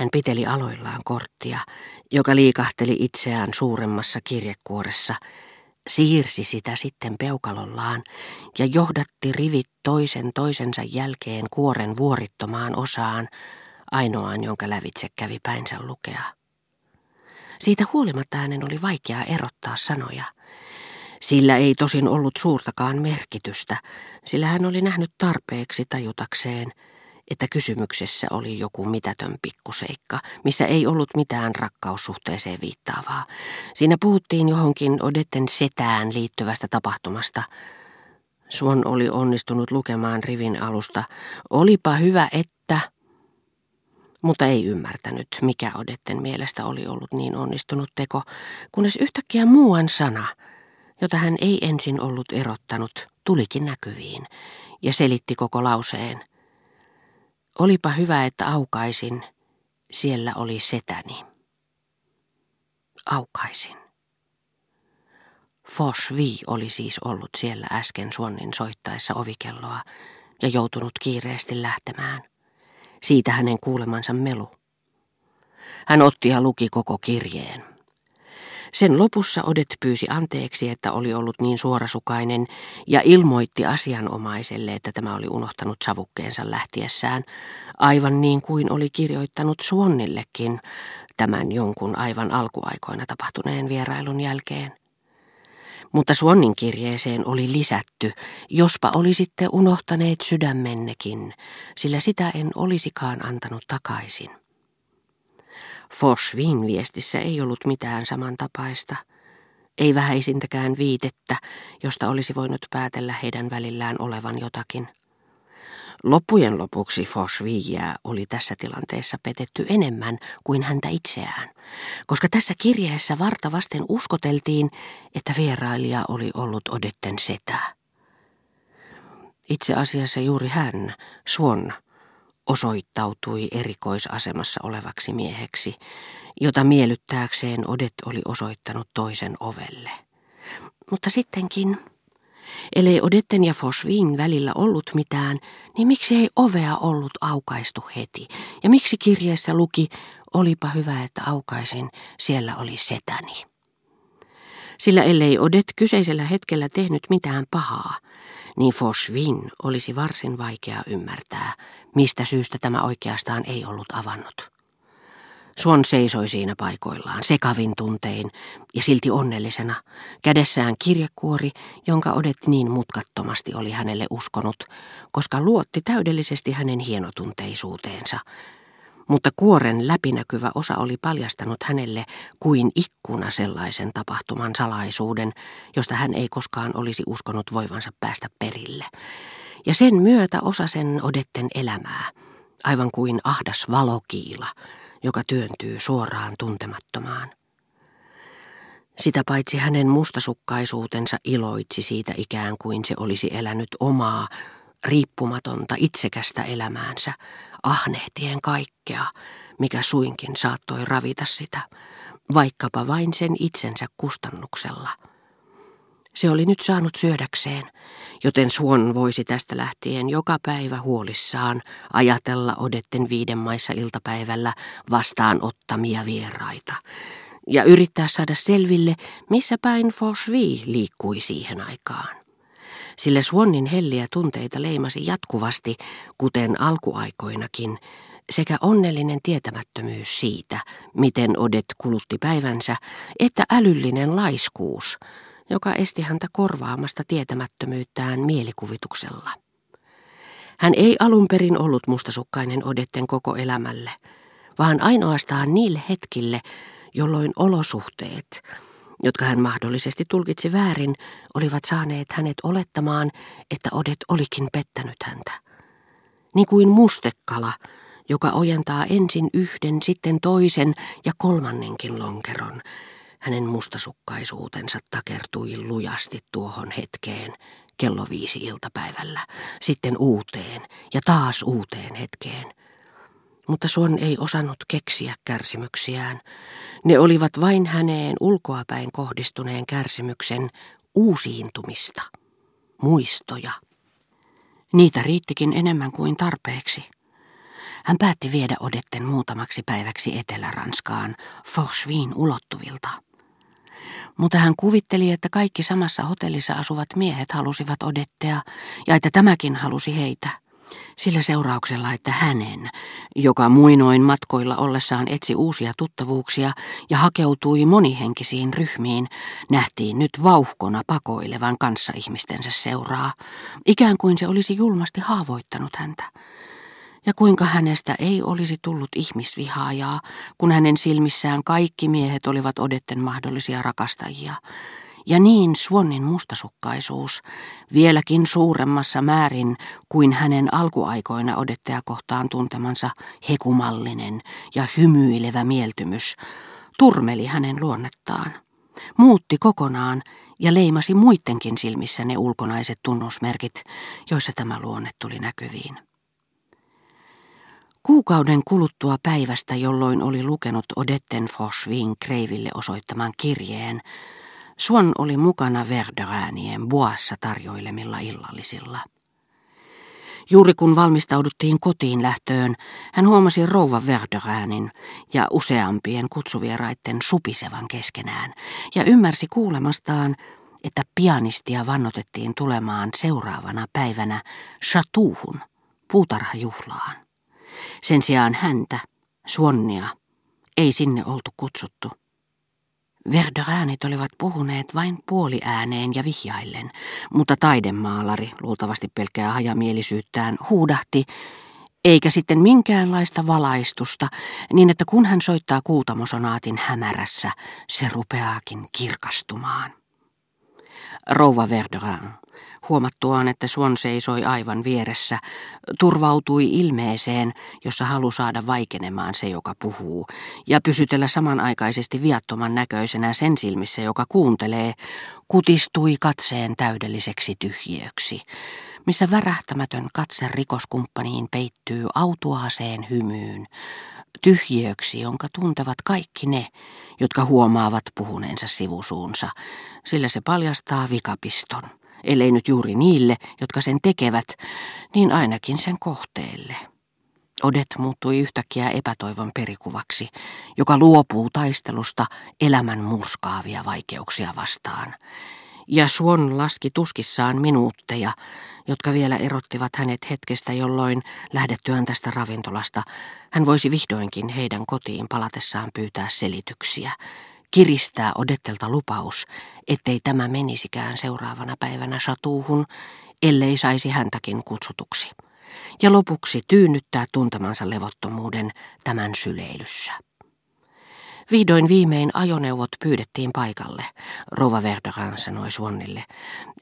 Hän piteli aloillaan korttia, joka liikahteli itseään suuremmassa kirjekuoressa, siirsi sitä sitten peukalollaan ja johdatti rivit toisen toisensa jälkeen kuoren vuorittomaan osaan, ainoaan jonka lävitse kävi päinsä lukea. Siitä huolimatta hänen oli vaikea erottaa sanoja. Sillä ei tosin ollut suurtakaan merkitystä, sillä hän oli nähnyt tarpeeksi tajutakseen, että kysymyksessä oli joku mitätön pikkuseikka, missä ei ollut mitään rakkaussuhteeseen viittaavaa. Siinä puhuttiin johonkin Odetten setään liittyvästä tapahtumasta. Suon oli onnistunut lukemaan rivin alusta. Olipa hyvä, että... Mutta ei ymmärtänyt, mikä Odetten mielestä oli ollut niin onnistunut teko, kunnes yhtäkkiä muuan sana, jota hän ei ensin ollut erottanut, tulikin näkyviin ja selitti koko lauseen – Olipa hyvä, että aukaisin. Siellä oli setäni. Aukaisin. Vi oli siis ollut siellä äsken Suonnin soittaessa ovikelloa ja joutunut kiireesti lähtemään. Siitä hänen kuulemansa melu. Hän otti ja luki koko kirjeen. Sen lopussa Odet pyysi anteeksi, että oli ollut niin suorasukainen ja ilmoitti asianomaiselle, että tämä oli unohtanut savukkeensa lähtiessään, aivan niin kuin oli kirjoittanut Suonnillekin tämän jonkun aivan alkuaikoina tapahtuneen vierailun jälkeen. Mutta Suonnin kirjeeseen oli lisätty, jospa olisitte unohtaneet sydämennekin, sillä sitä en olisikaan antanut takaisin. Forsvin viestissä ei ollut mitään samantapaista, ei vähäisintäkään viitettä, josta olisi voinut päätellä heidän välillään olevan jotakin. Loppujen lopuksi Forsviiä oli tässä tilanteessa petetty enemmän kuin häntä itseään, koska tässä kirjeessä vartavasten uskoteltiin, että vierailija oli ollut Odetten setä. Itse asiassa juuri hän, Suon, osoittautui erikoisasemassa olevaksi mieheksi, jota miellyttääkseen Odet oli osoittanut toisen ovelle. Mutta sittenkin, ellei Odetten ja Fosvin välillä ollut mitään, niin miksi ei ovea ollut aukaistu heti? Ja miksi kirjeessä luki, olipa hyvä, että aukaisin, siellä oli setäni. Sillä ellei Odet kyseisellä hetkellä tehnyt mitään pahaa, niin Fosvin olisi varsin vaikea ymmärtää, mistä syystä tämä oikeastaan ei ollut avannut. Suon seisoi siinä paikoillaan, sekavin tuntein ja silti onnellisena, kädessään kirjekuori, jonka Odet niin mutkattomasti oli hänelle uskonut, koska luotti täydellisesti hänen hienotunteisuuteensa – mutta kuoren läpinäkyvä osa oli paljastanut hänelle kuin ikkuna sellaisen tapahtuman salaisuuden, josta hän ei koskaan olisi uskonut voivansa päästä perille. Ja sen myötä osa sen odetten elämää, aivan kuin ahdas valokiila, joka työntyy suoraan tuntemattomaan. Sitä paitsi hänen mustasukkaisuutensa iloitsi siitä ikään kuin se olisi elänyt omaa, riippumatonta, itsekästä elämäänsä, ahnehtien kaikkea, mikä suinkin saattoi ravita sitä, vaikkapa vain sen itsensä kustannuksella. Se oli nyt saanut syödäkseen, joten Suon voisi tästä lähtien joka päivä huolissaan ajatella Odetten viiden maissa iltapäivällä vastaanottamia vieraita ja yrittää saada selville, missä päin Forsvi liikkui siihen aikaan sillä Suonnin helliä tunteita leimasi jatkuvasti, kuten alkuaikoinakin, sekä onnellinen tietämättömyys siitä, miten Odet kulutti päivänsä, että älyllinen laiskuus, joka esti häntä korvaamasta tietämättömyyttään mielikuvituksella. Hän ei alun perin ollut mustasukkainen Odetten koko elämälle, vaan ainoastaan niille hetkille, jolloin olosuhteet, jotka hän mahdollisesti tulkitsi väärin, olivat saaneet hänet olettamaan, että Odet olikin pettänyt häntä. Niin kuin mustekala, joka ojentaa ensin yhden, sitten toisen ja kolmannenkin lonkeron. Hänen mustasukkaisuutensa takertui lujasti tuohon hetkeen, kello viisi iltapäivällä, sitten uuteen ja taas uuteen hetkeen. Mutta Suon ei osannut keksiä kärsimyksiään, ne olivat vain häneen ulkoapäin kohdistuneen kärsimyksen uusiintumista, muistoja. Niitä riittikin enemmän kuin tarpeeksi. hän päätti viedä Odetten muutamaksi päiväksi Etelä-Ranskaan, Forsviin ulottuvilta. Mutta hän kuvitteli, että kaikki samassa hotellissa asuvat miehet halusivat Odettea ja että tämäkin halusi heitä. Sillä seurauksella, että hänen, joka muinoin matkoilla ollessaan etsi uusia tuttavuuksia ja hakeutui monihenkisiin ryhmiin, nähtiin nyt vauhkona pakoilevan kanssa ihmistensä seuraa, ikään kuin se olisi julmasti haavoittanut häntä. Ja kuinka hänestä ei olisi tullut ihmisvihaajaa, kun hänen silmissään kaikki miehet olivat odetten mahdollisia rakastajia, ja niin Suonnin mustasukkaisuus, vieläkin suuremmassa määrin kuin hänen alkuaikoina odettaja kohtaan tuntemansa hekumallinen ja hymyilevä mieltymys, turmeli hänen luonnettaan. Muutti kokonaan ja leimasi muidenkin silmissä ne ulkonaiset tunnusmerkit, joissa tämä luonne tuli näkyviin. Kuukauden kuluttua päivästä, jolloin oli lukenut Odetten Forsvin Kreiville osoittaman kirjeen, Suon oli mukana Verderäänien Boassa tarjoilemilla illallisilla. Juuri kun valmistauduttiin kotiin lähtöön, hän huomasi rouva Verderäänin ja useampien kutsuvieraitten supisevan keskenään ja ymmärsi kuulemastaan, että pianistia vannotettiin tulemaan seuraavana päivänä Chatuuhun, puutarhajuhlaan. Sen sijaan häntä, Suonnia, ei sinne oltu kutsuttu. Verderäänit olivat puhuneet vain puoliääneen ja vihjaillen, mutta taidemaalari, luultavasti pelkkää hajamielisyyttään, huudahti, eikä sitten minkäänlaista valaistusta, niin että kun hän soittaa kuutamosonaatin hämärässä, se rupeaakin kirkastumaan. Rouva Verderan, huomattuaan, että Swan seisoi aivan vieressä, turvautui ilmeeseen, jossa halu saada vaikenemaan se, joka puhuu, ja pysytellä samanaikaisesti viattoman näköisenä sen silmissä, joka kuuntelee, kutistui katseen täydelliseksi tyhjiöksi, missä värähtämätön katse rikoskumppaniin peittyy autuaaseen hymyyn, tyhjiöksi, jonka tuntevat kaikki ne, jotka huomaavat puhuneensa sivusuunsa, sillä se paljastaa vikapiston ellei nyt juuri niille, jotka sen tekevät, niin ainakin sen kohteelle. Odet muuttui yhtäkkiä epätoivon perikuvaksi, joka luopuu taistelusta elämän murskaavia vaikeuksia vastaan. Ja Suon laski tuskissaan minuutteja, jotka vielä erottivat hänet hetkestä, jolloin lähdettyään tästä ravintolasta hän voisi vihdoinkin heidän kotiin palatessaan pyytää selityksiä, kiristää Odettelta lupaus, ettei tämä menisikään seuraavana päivänä Satuuhun, ellei saisi häntäkin kutsutuksi. Ja lopuksi tyynnyttää tuntemansa levottomuuden tämän syleilyssä. Vihdoin viimein ajoneuvot pyydettiin paikalle, Rova Verderan sanoi Suonnille.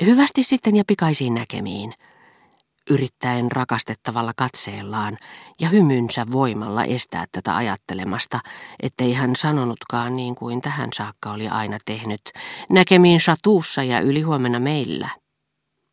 Hyvästi sitten ja pikaisiin näkemiin – yrittäen rakastettavalla katseellaan ja hymynsä voimalla estää tätä ajattelemasta, ettei hän sanonutkaan niin kuin tähän saakka oli aina tehnyt, näkemiin satuussa ja ylihuomenna meillä.